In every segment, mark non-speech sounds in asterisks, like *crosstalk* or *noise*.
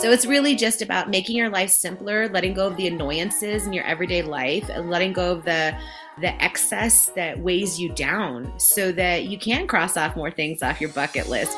So it's really just about making your life simpler, letting go of the annoyances in your everyday life, and letting go of the the excess that weighs you down so that you can cross off more things off your bucket list.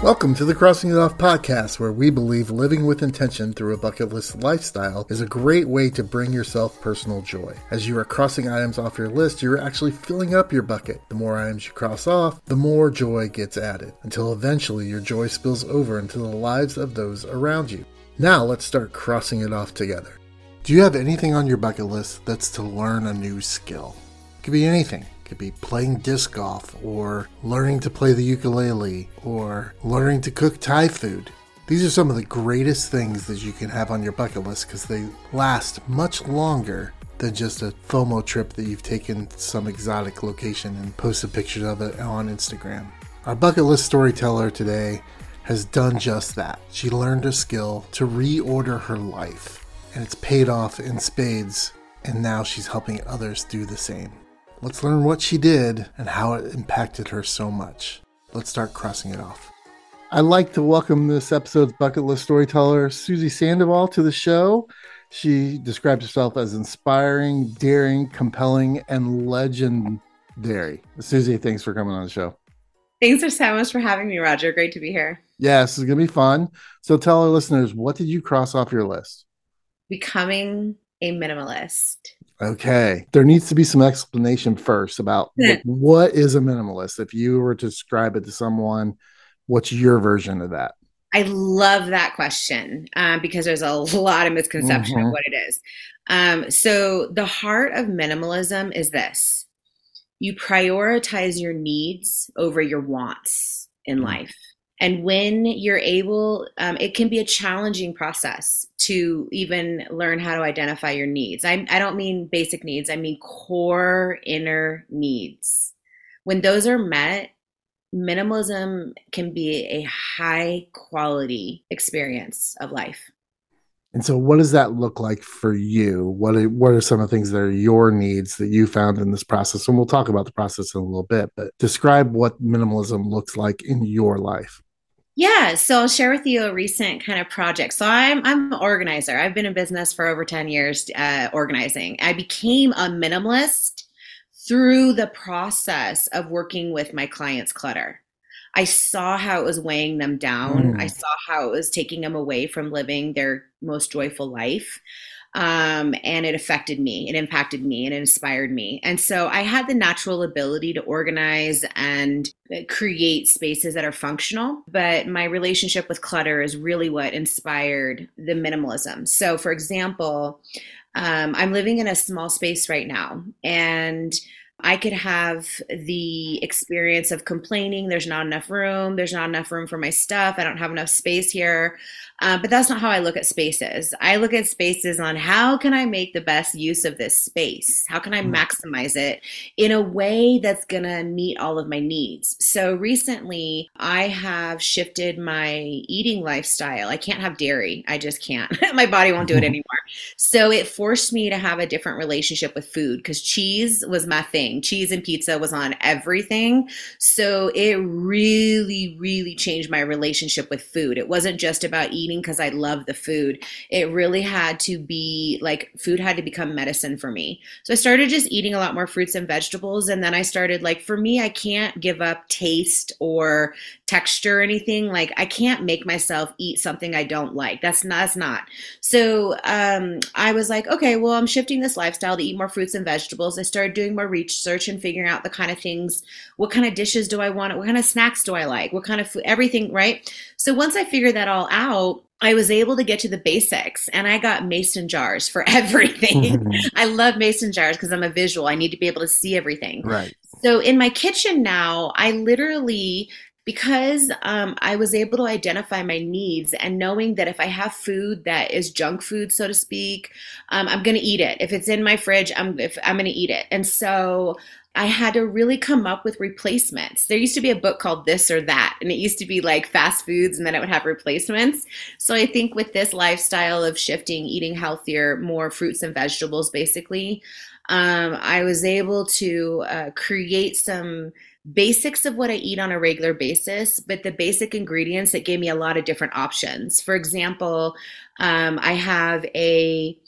Welcome to the Crossing It Off podcast, where we believe living with intention through a bucket list lifestyle is a great way to bring yourself personal joy. As you are crossing items off your list, you're actually filling up your bucket. The more items you cross off, the more joy gets added, until eventually your joy spills over into the lives of those around you. Now let's start crossing it off together. Do you have anything on your bucket list that's to learn a new skill? It could be anything could be playing disc golf or learning to play the ukulele or learning to cook Thai food. These are some of the greatest things that you can have on your bucket list because they last much longer than just a FOMO trip that you've taken some exotic location and posted pictures of it on Instagram. Our bucket list storyteller today has done just that. She learned a skill to reorder her life, and it's paid off in spades, and now she's helping others do the same. Let's learn what she did and how it impacted her so much. Let's start crossing it off. I'd like to welcome this episode's bucket list storyteller, Suzie Sandoval, to the show. She describes herself as inspiring, daring, compelling, and legendary. Suzie, thanks for coming on the show. Thanks for so much for having me, Roger. Great to be here. Yeah, this is going to be fun. So tell our listeners, what did you cross off your list? Becoming a minimalist. Okay. There needs to be some explanation first about *laughs* what is a minimalist. If you were to describe it to someone, what's your version of that? I love that question uh, because there's a *laughs* lot of misconception mm-hmm. of what it is. Um, so, the heart of minimalism is this you prioritize your needs over your wants in mm-hmm. life. And when you're able, um, it can be a challenging process to even learn how to identify your needs. I, I don't mean basic needs, I mean core inner needs. When those are met, minimalism can be a high quality experience of life. And so, what does that look like for you? What are, what are some of the things that are your needs that you found in this process? And we'll talk about the process in a little bit, but describe what minimalism looks like in your life. Yeah, so I'll share with you a recent kind of project. So I'm I'm an organizer. I've been in business for over 10 years uh, organizing. I became a minimalist through the process of working with my clients' clutter. I saw how it was weighing them down. Mm. I saw how it was taking them away from living their most joyful life um, and it affected me it impacted me and it inspired me. And so i had the natural ability to organize and create spaces that are functional but my relationship with clutter is really what inspired the minimalism. So for example um, i'm living in a small space right now and I could have the experience of complaining there's not enough room, there's not enough room for my stuff, I don't have enough space here. Uh, but that's not how I look at spaces. I look at spaces on how can I make the best use of this space? How can I mm. maximize it in a way that's going to meet all of my needs? So recently, I have shifted my eating lifestyle. I can't have dairy. I just can't. *laughs* my body won't do it *laughs* anymore. So it forced me to have a different relationship with food because cheese was my thing. Cheese and pizza was on everything. So it really, really changed my relationship with food. It wasn't just about eating because I love the food. It really had to be like food had to become medicine for me. So I started just eating a lot more fruits and vegetables. And then I started like, for me, I can't give up taste or texture or anything. Like I can't make myself eat something I don't like. That's not, that's not. So um, I was like, okay, well, I'm shifting this lifestyle to eat more fruits and vegetables. I started doing more research and figuring out the kind of things, what kind of dishes do I want? What kind of snacks do I like? What kind of food, everything, right? So once I figured that all out, I was able to get to the basics and I got mason jars for *laughs* everything. *laughs* I love mason jars because I'm a visual. I need to be able to see everything. Right. So in my kitchen now, I literally because um, I was able to identify my needs and knowing that if I have food that is junk food, so to speak, um, I'm going to eat it. If it's in my fridge, I'm if, I'm going to eat it. And so I had to really come up with replacements. There used to be a book called This or That, and it used to be like fast foods, and then it would have replacements. So I think with this lifestyle of shifting, eating healthier, more fruits and vegetables, basically, Um, I was able to uh, create some basics of what I eat on a regular basis, but the basic ingredients that gave me a lot of different options. For example, um, I have a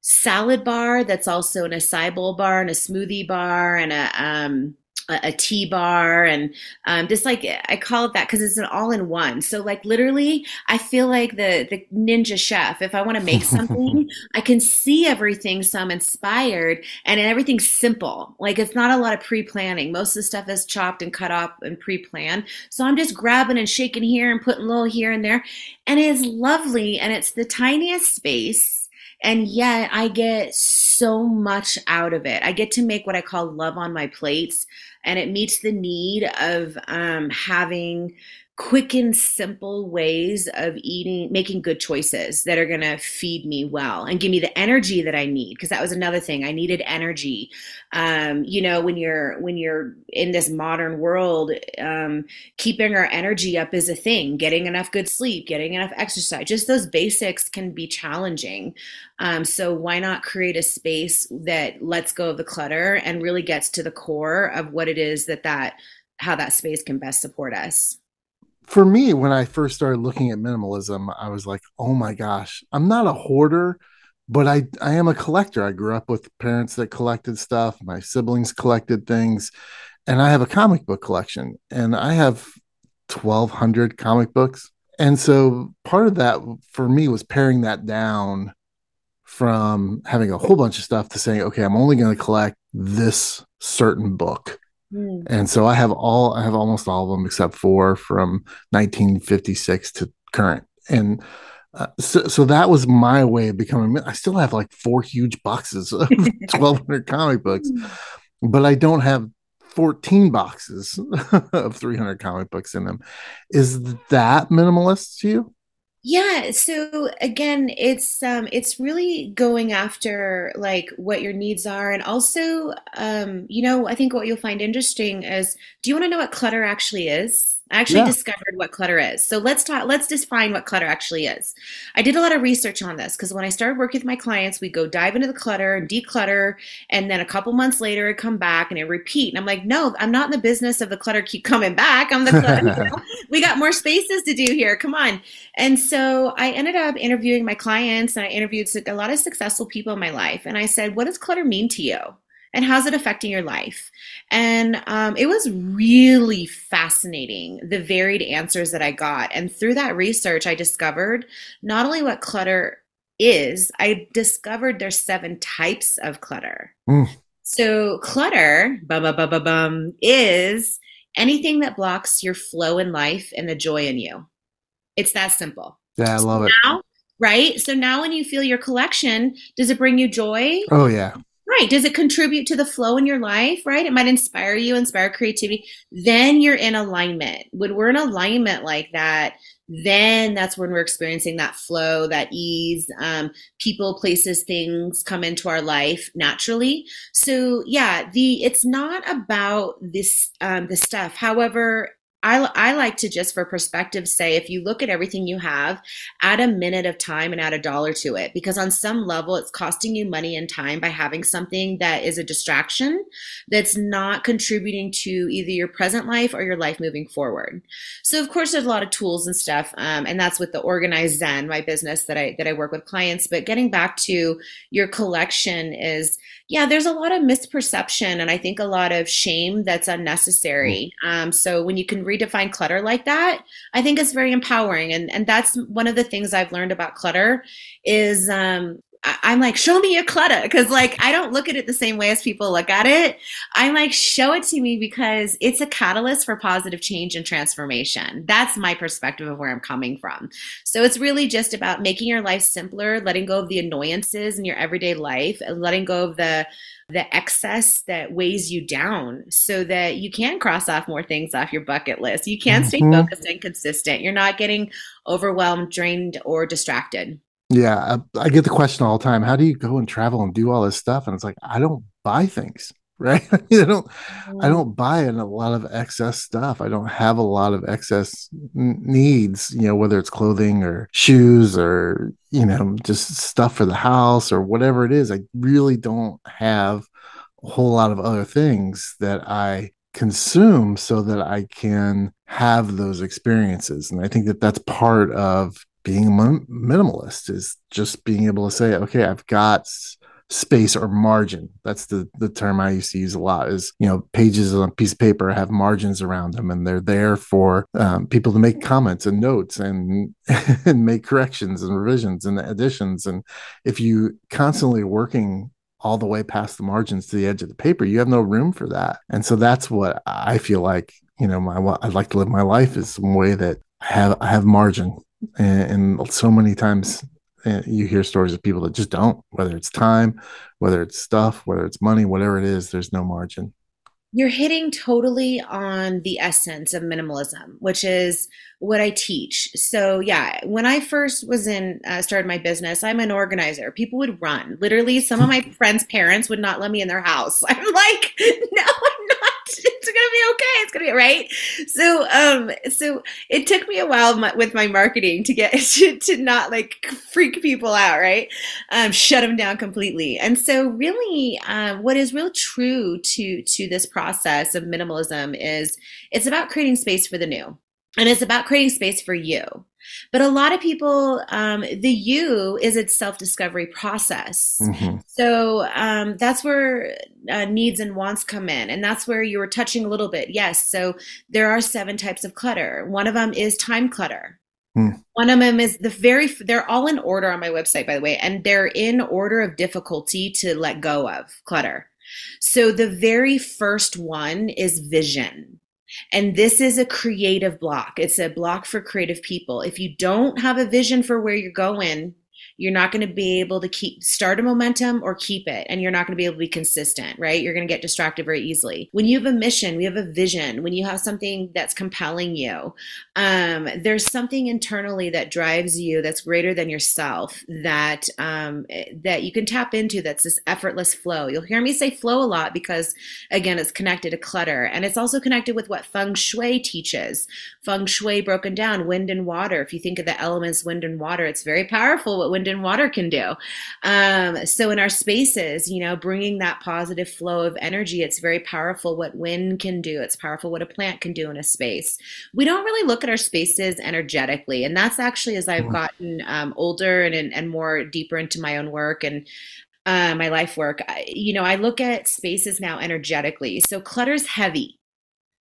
salad bar that's also an acai bowl bar and a smoothie bar and a um, a, tea bar and um, just like I call it that because it's an all in one. So like literally, I feel like the the ninja chef. If I want to make *laughs* something, I can see everything, so I'm inspired, and everything's simple. Like it's not a lot of pre planning. Most of the stuff is chopped and cut up and pre planned. So I'm just grabbing and shaking here and putting a little here and there, and it's lovely. And it's the tiniest space and yet I get so much out of it. I get to make what I call love on my plates and it meets the need of um, having quick and simple ways of eating making good choices that are going to feed me well and give me the energy that i need because that was another thing i needed energy. Um, you know when you're when you're in this modern world um, keeping our energy up is a thing getting enough good sleep getting enough exercise just those basics can be challenging. Um, so why not create a space that lets go of the clutter and really gets to the core of what it is that that how that space can best support us for me, when I first started looking at minimalism, I was like, oh my gosh, I'm not a hoarder, but I, I am a collector. I grew up with parents that collected stuff, my siblings collected things, and I have a comic book collection, and I have 1,200 comic books. And so part of that for me was paring that down from having a whole bunch of stuff to saying, okay, I'm only going to collect this certain book Mm. And so I have all I have almost all of them except for from 1956 to current. And uh, so, so that was my way of becoming. I still have like four huge boxes of *laughs* *laughs* 1,200 comic books, mm. but I don't have 14 boxes *laughs* of 300 comic books in them. Is that minimalist to you? Yeah, so again, it's um it's really going after like what your needs are and also um you know, I think what you'll find interesting is do you want to know what clutter actually is? I actually yeah. discovered what clutter is. So let's talk let's define what clutter actually is. I did a lot of research on this because when I started working with my clients, we go dive into the clutter and declutter and then a couple months later it come back and it repeat. And I'm like, "No, I'm not in the business of the clutter keep coming back. I'm the clutter. *laughs* we got more spaces to do here. Come on." And so I ended up interviewing my clients and I interviewed a lot of successful people in my life and I said, "What does clutter mean to you?" And how's it affecting your life? And um, it was really fascinating, the varied answers that I got. And through that research, I discovered not only what clutter is, I discovered there's seven types of clutter. Mm. So clutter, bum, bum, bum, bum, bum, is anything that blocks your flow in life and the joy in you. It's that simple. Yeah, I love so it. Now, right? So now when you feel your collection, does it bring you joy? Oh yeah. Right. Does it contribute to the flow in your life? Right. It might inspire you, inspire creativity. Then you're in alignment. When we're in alignment like that, then that's when we're experiencing that flow, that ease. Um, people, places, things come into our life naturally. So yeah, the it's not about this um, the stuff. However, I, I like to just for perspective say if you look at everything you have, add a minute of time and add a dollar to it because on some level it's costing you money and time by having something that is a distraction that's not contributing to either your present life or your life moving forward. So of course there's a lot of tools and stuff, um, and that's with the Organized Zen, my business that I that I work with clients. But getting back to your collection is yeah, there's a lot of misperception and I think a lot of shame that's unnecessary. Mm. Um, so when you can redefine clutter like that, I think it's very empowering. And and that's one of the things I've learned about clutter is um, I'm like, show me your clutter. Cause like, I don't look at it the same way as people look at it. I'm like, show it to me because it's a catalyst for positive change and transformation. That's my perspective of where I'm coming from. So it's really just about making your life simpler, letting go of the annoyances in your everyday life and letting go of the the excess that weighs you down so that you can cross off more things off your bucket list. You can stay mm-hmm. focused and consistent. You're not getting overwhelmed, drained, or distracted. Yeah, I, I, get the question all the time. How do you go and travel and do all this stuff? And it's like I don't buy things. *laughs* right? I don't I mm. don't buy a lot of excess stuff. I don't have a lot of excess needs, you know, whether it's clothing or shoes or, you know, just stuff for the house or whatever it is. I really don't have a whole lot of other things that I consume so that I can have those experiences. And I think that that's part of being a minimalist is just being able to say, okay, I've got space or margin. That's the the term I used to use a lot. Is you know pages on a piece of paper have margins around them, and they're there for um, people to make comments and notes and *laughs* and make corrections and revisions and additions. And if you constantly working all the way past the margins to the edge of the paper, you have no room for that. And so that's what I feel like. You know, my I'd like to live my life is some way that I have I have margin and, and so many times you hear stories of people that just don't whether it's time whether it's stuff whether it's money whatever it is there's no margin. You're hitting totally on the essence of minimalism which is what i teach. So yeah when i first was in uh, started my business i'm an organizer. People would run. Literally some of my *laughs* friends parents would not let me in their house. *laughs* I'm like *laughs* no i'm not it's gonna be okay. It's gonna be right. So, um, so it took me a while my, with my marketing to get *laughs* to, to not like freak people out, right? Um, shut them down completely. And so, really, um, what is real true to to this process of minimalism is it's about creating space for the new, and it's about creating space for you. But a lot of people, um, the you is its self discovery process. Mm-hmm. So um, that's where uh, needs and wants come in. And that's where you were touching a little bit. Yes. So there are seven types of clutter. One of them is time clutter. Mm. One of them is the very, they're all in order on my website, by the way, and they're in order of difficulty to let go of clutter. So the very first one is vision. And this is a creative block. It's a block for creative people. If you don't have a vision for where you're going, you're not going to be able to keep start a momentum or keep it and you're not going to be able to be consistent right? You're going to get distracted very easily. When you have a mission we have a vision when you have something that's compelling you um, there's something internally that drives you that's greater than yourself that um, that you can tap into that's this effortless flow. You'll hear me say flow a lot because again it's connected to clutter and it's also connected with what feng shui teaches. Feng shui broken down wind and water. If you think of the elements wind and water it's very powerful what wind wind and water can do. Um, so in our spaces, you know, bringing that positive flow of energy, it's very powerful what wind can do. It's powerful what a plant can do in a space. We don't really look at our spaces energetically, and that's actually as I've mm-hmm. gotten um, older and, and more deeper into my own work and uh, my life work. I, you know, I look at spaces now energetically. So clutter's heavy.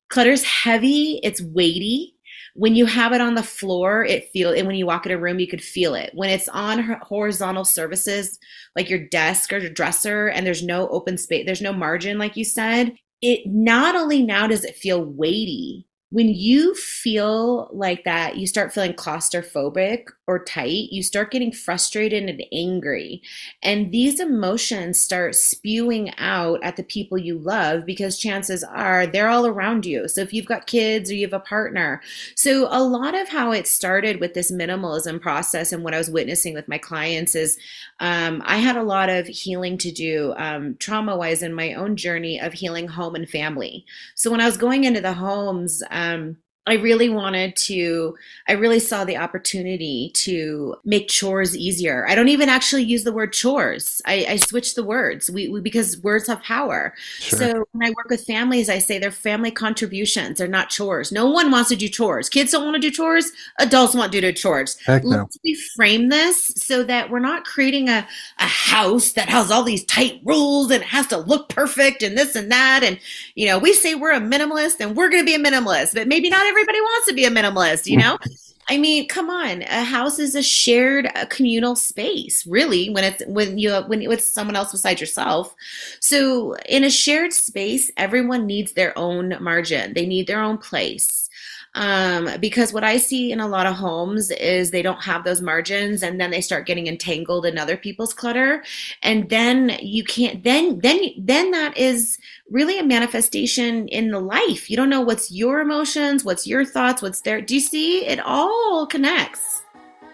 Clutter's heavy. It's weighty when you have it on the floor it feel and when you walk in a room you could feel it. When it's on horizontal surfaces like your desk or your dresser and there's no open space there's no margin like you said it not only now does it feel weighty when you feel like that, you start feeling claustrophobic or tight, you start getting frustrated and angry. And these emotions start spewing out at the people you love because chances are they're all around you. So if you've got kids or you have a partner. So a lot of how it started with this minimalism process and what I was witnessing with my clients is um, I had a lot of healing to do um, trauma wise in my own journey of healing home and family. So when I was going into the homes, um, I really wanted to, I really saw the opportunity to make chores easier. I don't even actually use the word chores. I, I switch the words we, we, because words have power. Sure. So when I work with families, I say they're family contributions. They're not chores. No one wants to do chores. Kids don't want to do chores. Adults want to do chores. Heck no. Let's reframe this so that we're not creating a, a house that has all these tight rules and it has to look perfect and this and that. And, you know, we say we're a minimalist and we're going to be a minimalist, but maybe not everybody wants to be a minimalist, you know? *laughs* I mean, come on. A house is a shared a communal space, really, when it's when you when it's someone else besides yourself. So, in a shared space, everyone needs their own margin. They need their own place um, because what I see in a lot of homes is they don't have those margins, and then they start getting entangled in other people's clutter, and then you can't. Then then then that is really a manifestation in the life. You don't know what's your emotions, what's your thoughts, what's there. Do you see? It all connects.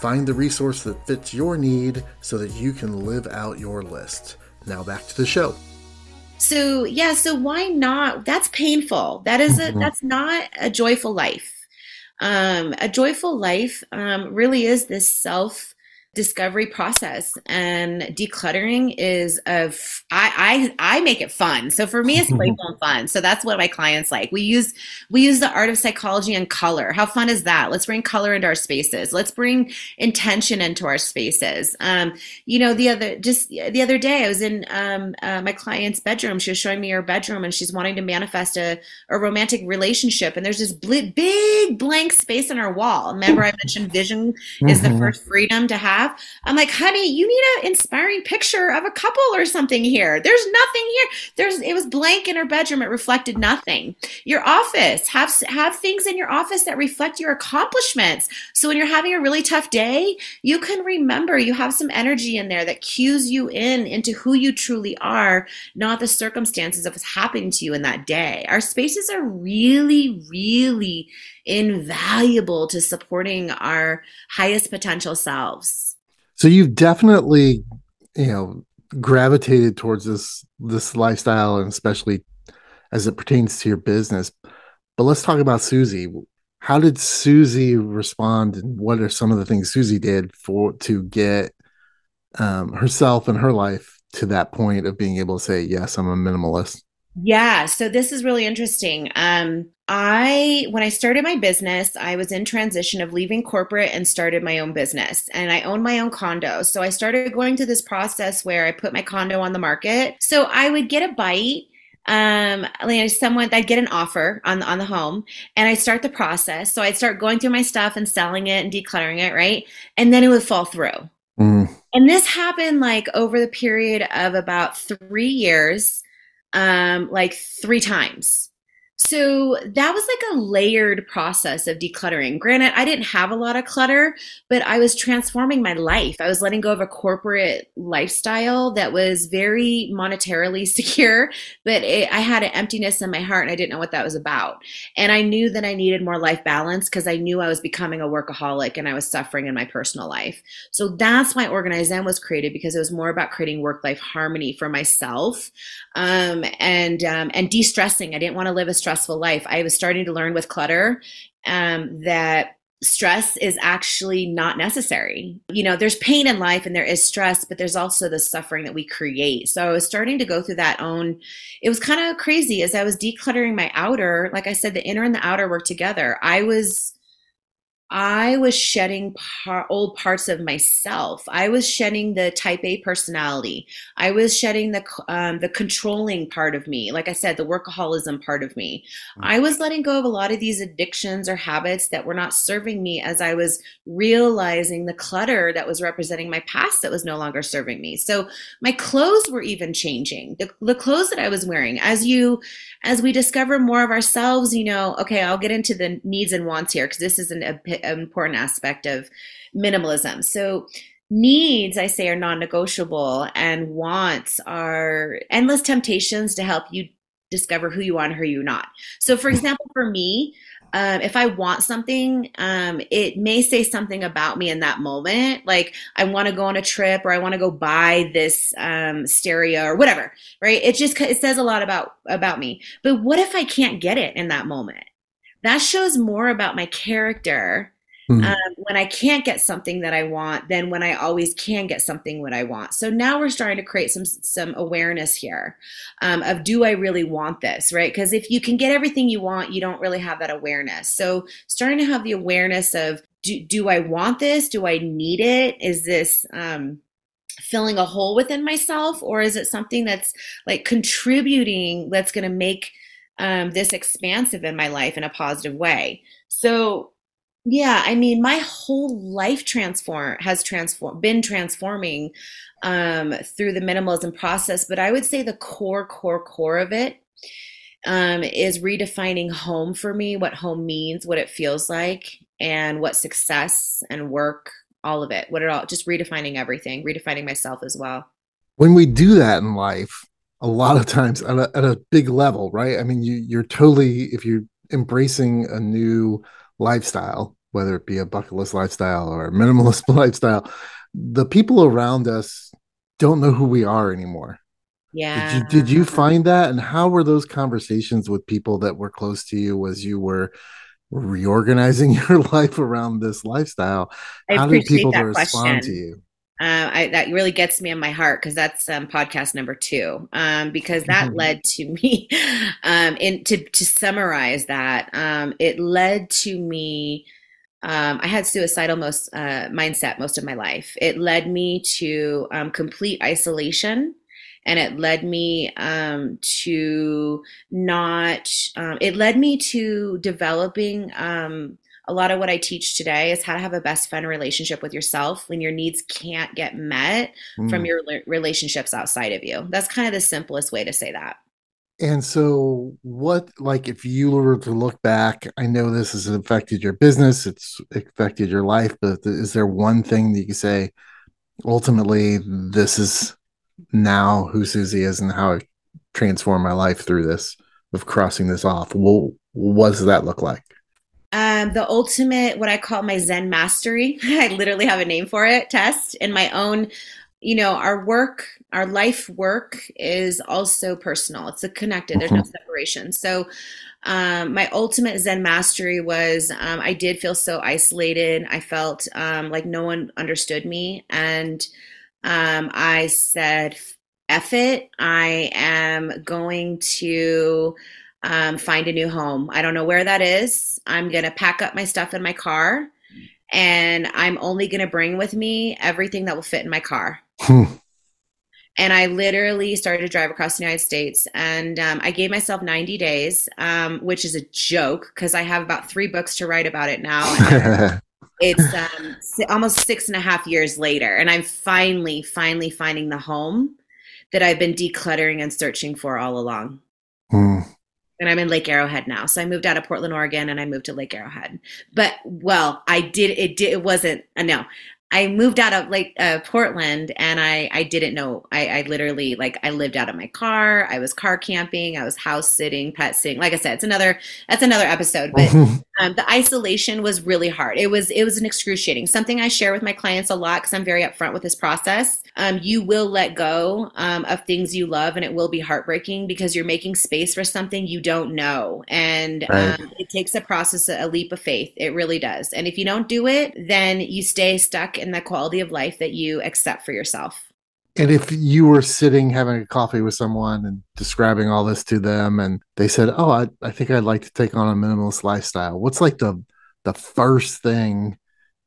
Find the resource that fits your need so that you can live out your list. Now back to the show. So, yeah, so why not? That's painful. That is a mm-hmm. that's not a joyful life. Um, a joyful life um, really is this self discovery process and decluttering is of I, I I make it fun. So for me it's *laughs* playful and fun. So that's what my clients like. We use we use the art of psychology and color. How fun is that? Let's bring color into our spaces. Let's bring intention into our spaces. Um, you know, the other just the other day I was in um, uh, my client's bedroom. She was showing me her bedroom and she's wanting to manifest a, a romantic relationship and there's this bl- big blank space on her wall. Remember I mentioned vision is mm-hmm. the first freedom to have have. I'm like, honey, you need an inspiring picture of a couple or something here. There's nothing here. There's it was blank in her bedroom. It reflected nothing. Your office have have things in your office that reflect your accomplishments. So when you're having a really tough day, you can remember you have some energy in there that cues you in into who you truly are, not the circumstances of what's happening to you in that day. Our spaces are really, really invaluable to supporting our highest potential selves. So you've definitely, you know, gravitated towards this this lifestyle, and especially as it pertains to your business. But let's talk about Suzie. How did Suzie respond, and what are some of the things Suzie did for to get um, herself and her life to that point of being able to say, "Yes, I'm a minimalist." Yeah, so this is really interesting. Um, I when I started my business, I was in transition of leaving corporate and started my own business. And I owned my own condo. So I started going through this process where I put my condo on the market. So I would get a bite um someone i'd get an offer on the on the home and i start the process so i'd start going through my stuff and selling it and decluttering it right and then it would fall through mm. and this happened like over the period of about three years um like three times so that was like a layered process of decluttering. Granted, I didn't have a lot of clutter, but I was transforming my life. I was letting go of a corporate lifestyle that was very monetarily *laughs* secure, but it, I had an emptiness in my heart and I didn't know what that was about. And I knew that I needed more life balance because I knew I was becoming a workaholic and I was suffering in my personal life. So that's why Organize Zen was created because it was more about creating work life harmony for myself um, and um, and de-stressing. I didn't want to live a stressful life. I was starting to learn with clutter um, that stress is actually not necessary. You know, there's pain in life and there is stress, but there's also the suffering that we create. So I was starting to go through that own it was kind of crazy as I was decluttering my outer, like I said the inner and the outer work together. I was I was shedding par- old parts of myself. I was shedding the type A personality. I was shedding the um, the controlling part of me. Like I said, the workaholism part of me. Mm-hmm. I was letting go of a lot of these addictions or habits that were not serving me as I was realizing the clutter that was representing my past that was no longer serving me. So my clothes were even changing. The, the clothes that I was wearing, as you as we discover more of ourselves, you know, okay, I'll get into the needs and wants here because this isn't an, an important aspect of minimalism. So, needs, I say, are non negotiable, and wants are endless temptations to help you discover who you are and who you're not. So, for example, for me, um, if I want something, um, it may say something about me in that moment. Like I want to go on a trip or I want to go buy this um, stereo or whatever, right? It just it says a lot about about me. But what if I can't get it in that moment? That shows more about my character mm-hmm. um, when I can't get something that I want than when I always can get something what I want. So now we're starting to create some some awareness here um, of do I really want this, right? Because if you can get everything you want, you don't really have that awareness. So starting to have the awareness of do, do I want this? Do I need it? Is this um, filling a hole within myself, or is it something that's like contributing that's going to make um, this expansive in my life in a positive way? So Yeah, I mean, my whole life transform has transform been transforming um, through the minimalism process, but I would say the core, core, core of it um, is redefining home for me, what home means, what it feels like, and what success and work, all of it, what it all, just redefining everything, redefining myself as well. When we do that in life, a lot of times at a, at a big level, right? I mean, you, you're totally, if you're embracing a new lifestyle, whether it be a bucket list lifestyle or a minimalist *laughs* lifestyle, the people around us don't know who we are anymore. Yeah. Did you did you find that and how were those conversations with people that were close to you as you were reorganizing *laughs* your life around this lifestyle? How did people respond question. to you? Uh, I, that really gets me in my heart because that's um, podcast number two. Um, because that Mhm. led to me, *laughs* um, in to to summarize that, um, it led to me. Um, I had suicidal most uh, mindset most of my life. It led me to um, complete isolation, and it led me um, to not. Um, it led me to developing. A lot of what I teach today is how to have a best friend relationship with yourself when your needs can't get met from Mm. your relationships outside of you. That's kind of the simplest way to say that. And so, what, like, if you were to look back, I know this has affected your business, it's affected your life, but is there one thing that you can say, ultimately, this is now who Suzie is and how I transformed my life through this of crossing this off? Well, what does that look like? Um, the ultimate, what I call my Zen mastery, *laughs* I literally have a name for it, test in my own, you know, our work, our life work is also personal. It's a connected, there's no separation. So, um, my ultimate Zen mastery was um, I did feel so isolated. I felt um, like no one understood me. And um, I said, F it. I am going to um, find a new home. I don't know where that is. I'm going to pack up my stuff in my car and I'm only going to bring with me everything that will fit in my car. Hmm. And I literally started to drive across the United States. And um, I gave myself 90 days, um, which is a joke because I have about three books to write about it now. *laughs* It's um, almost six and a half years later. And I'm finally, finally finding the home that I've been decluttering and searching for all along. Hmm. And I'm in Lake Arrowhead now. So I moved out of Portland, Oregon, and I moved to Lake Arrowhead. But well, I did it. Did it wasn't uh, no. I moved out of Lake uh, Portland, and I I didn't know. I, I literally like I lived out of my car. I was car camping. I was house sitting, pet sitting. Like I said, it's another that's another episode. But *laughs* um, the isolation was really hard. It was it was an excruciating. Something I share with my clients a lot because I'm very upfront with this process. Um, you will let go um, of things you love, and it will be heartbreaking because you're making space for something you don't know, and Right. um, it takes a process, a leap of faith. It really does. And if you don't do it, then you stay stuck in the quality of life that you accept for yourself. And if you were sitting having a coffee with someone and describing all this to them, and they said, "Oh, I, I think I'd like to take on a minimalist lifestyle," what's like the the first thing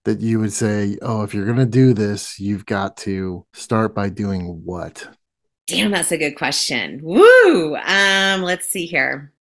that you would say? Oh, if you're gonna do this, you've got to start by doing what? Damn, that's a good question. Woo! Um, let's see here.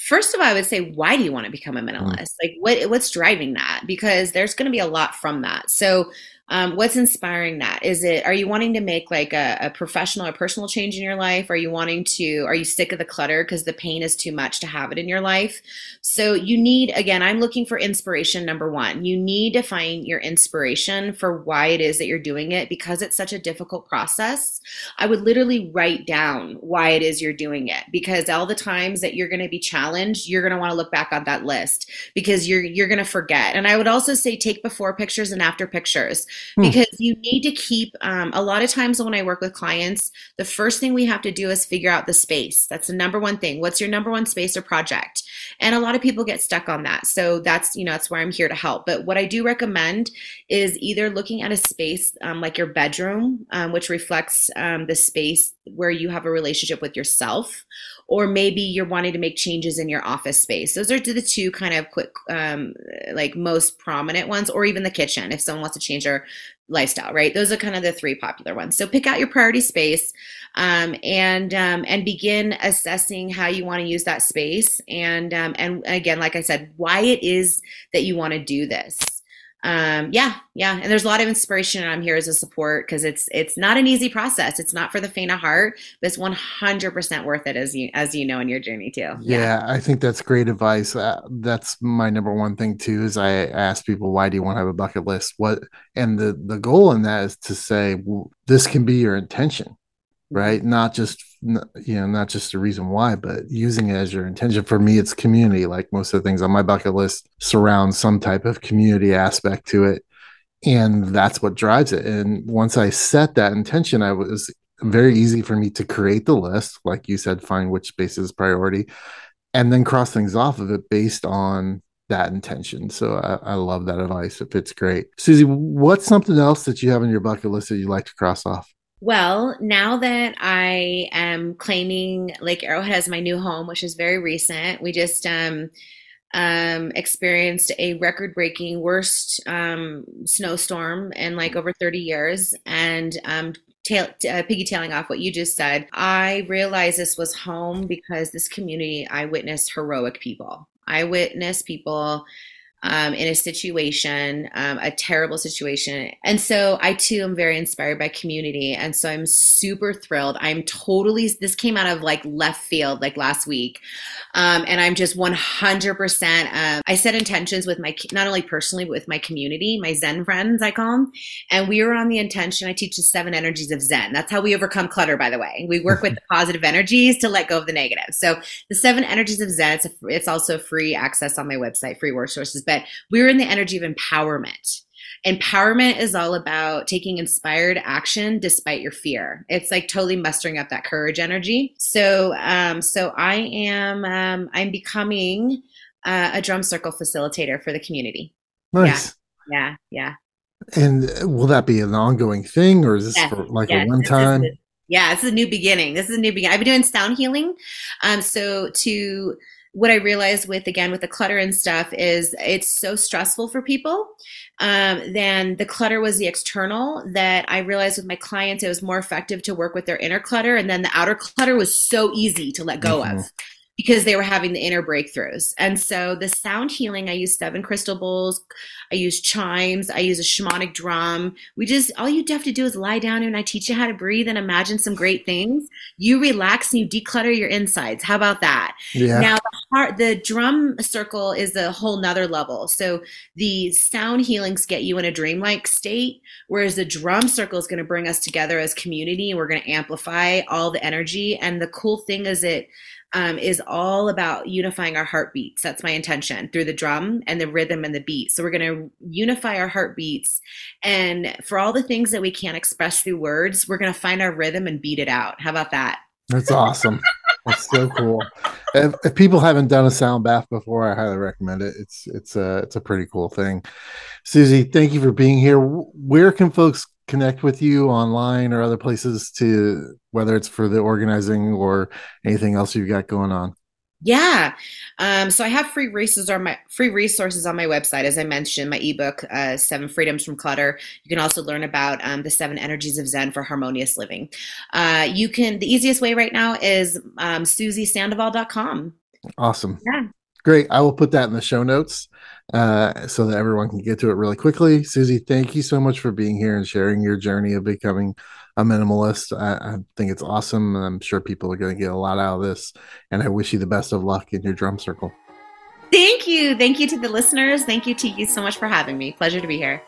First of all, I would say, why do you want to become a minimalist? Like, what what's driving that? Because there's going to be a lot from that. So, um, what's inspiring that? Is it are you wanting to make like a, a professional or personal change in your life? Are you wanting to? Are you sick of the clutter because the pain is too much to have it in your life? So you need again. I'm looking for inspiration. Number one, you need to find your inspiration for why it is that you're doing it because it's such a difficult process. I would literally write down why it is you're doing it because all the times that you're going to be challenged, you're going to want to look back on that list because you're you're going to forget. And I would also say take before pictures and after pictures Hmm. because you need to keep. Um, a lot of times when I work with clients, the first thing we have to do is figure out the space. That's the number one thing. What's your number one space or project? And a lot of people get stuck on that. So that's you know that's where I'm here to help. But what I do recommend is either looking at a space um, like your bedroom, um, which reflects um, the space where you have a relationship with yourself, or maybe you're wanting to make changes in your office space. Those are the two kind of quick, um, like most prominent ones, or even the kitchen if someone wants to change their lifestyle, right? Those are kind of the three popular ones. So pick out your priority space um, and um, and begin assessing how you want to use that space. And um, and again, like I said, why it is that you want to do this um, yeah, yeah. And there's a lot of inspiration. and I'm here as a support because it's it's not an easy process. It's not for the faint of heart, but it's 100% worth it as you as you know in your journey too. Yeah, yeah I think that's great advice. Uh, that's my number one thing too. Is I ask people why do you want to have a bucket list? What and the the goal in that is to say well, this can be your intention right not just you know not just a reason why but using it as your intention for me it's community like most of the things on my bucket list surround some type of community aspect to it and that's what drives it and once i set that intention i was very easy for me to create the list like you said find which space is priority and then cross things off of it based on that intention. So I, I, love that advice. It fits great. Suzie, what's something else that you have on your bucket list that you like to cross off? Well, now that I am claiming Lake Arrowhead as my new home, which is very recent, we just um, um, experienced a record breaking worst um, snowstorm in like over 30 years. And um, tail, uh, off what you just said, I realized this was home because this community, I witnessed heroic people. I witnessed people um, in a situation, um, a terrible situation. And so I too am very inspired by community. And so I'm super thrilled. I'm totally, this came out of like left field like last week. Um, and I'm just 100%. Um, I set intentions with my, not only personally, but with my community, my Zen friends, I call them. And we were on the intention. I teach the seven energies of Zen. That's how we overcome clutter, by the way. We work with the *laughs* positive energies to let go of the negative. So the seven energies of Zen, it's, a, it's also free access on my website, free resources but we're in the energy of empowerment. Empowerment is all about taking inspired action despite your fear. It's like totally mustering up that courage energy. So, um, so I am, um, I'm becoming uh, a drum circle facilitator for the community. Nice. Yeah. Yeah. yeah. And will that be an ongoing thing, or is this yes, for like yes, a one time? Yeah, this is a new beginning. This is a new beginning. I've been doing sound healing. Um, so to what I realized with again with the clutter and stuff is it's so stressful for people. Um, then the clutter was the external that I realized with my clients it was more effective to work with their inner clutter, and then the outer clutter was so easy to let go mm-hmm. of because they were having the inner breakthroughs. And so the sound healing, I use seven crystal bowls, I use chimes, I use a shamanic drum. We just, all you have to do is lie down and I teach you how to breathe and imagine some great things. You relax and you declutter your insides. How about that? Yeah. Now, the, heart, the drum circle is a whole nother level. So the sound healings get you in a dreamlike state, whereas the drum circle is going to bring us together as community and we're going to amplify all the energy. And the cool thing is it, um, is all about unifying our heartbeats. That's my intention through the drum and the rhythm and the beat. So we're going to unify our heartbeats. And for all the things that we can't express through words, we're going to find our rhythm and beat it out. How about that? That's awesome. That's so cool. If, if, people haven't done a sound bath before, I highly recommend it. It's it's a it's a pretty cool thing. Suzie, thank you for being here. Where can folks connect with you online or other places to whether it's for the organizing or anything else you've got going on? Yeah. Um, so I have free resources on my free resources on my website, as I mentioned, my ebook, uh, Seven Freedoms from Clutter. You can also learn about um, the seven energies of Zen for harmonious living. Uh, you can the easiest way right now is um, SuzieSandoval.com. Awesome. Yeah. Great. I will put that in the show notes uh, so that everyone can get to it really quickly. Suzie, thank you so much for being here and sharing your journey of becoming a minimalist. I, I think it's awesome. And I'm sure people are going to get a lot out of this. And I wish you the best of luck in your drum circle. Thank you. Thank you to the listeners. Thank you to you so much for having me. Pleasure to be here.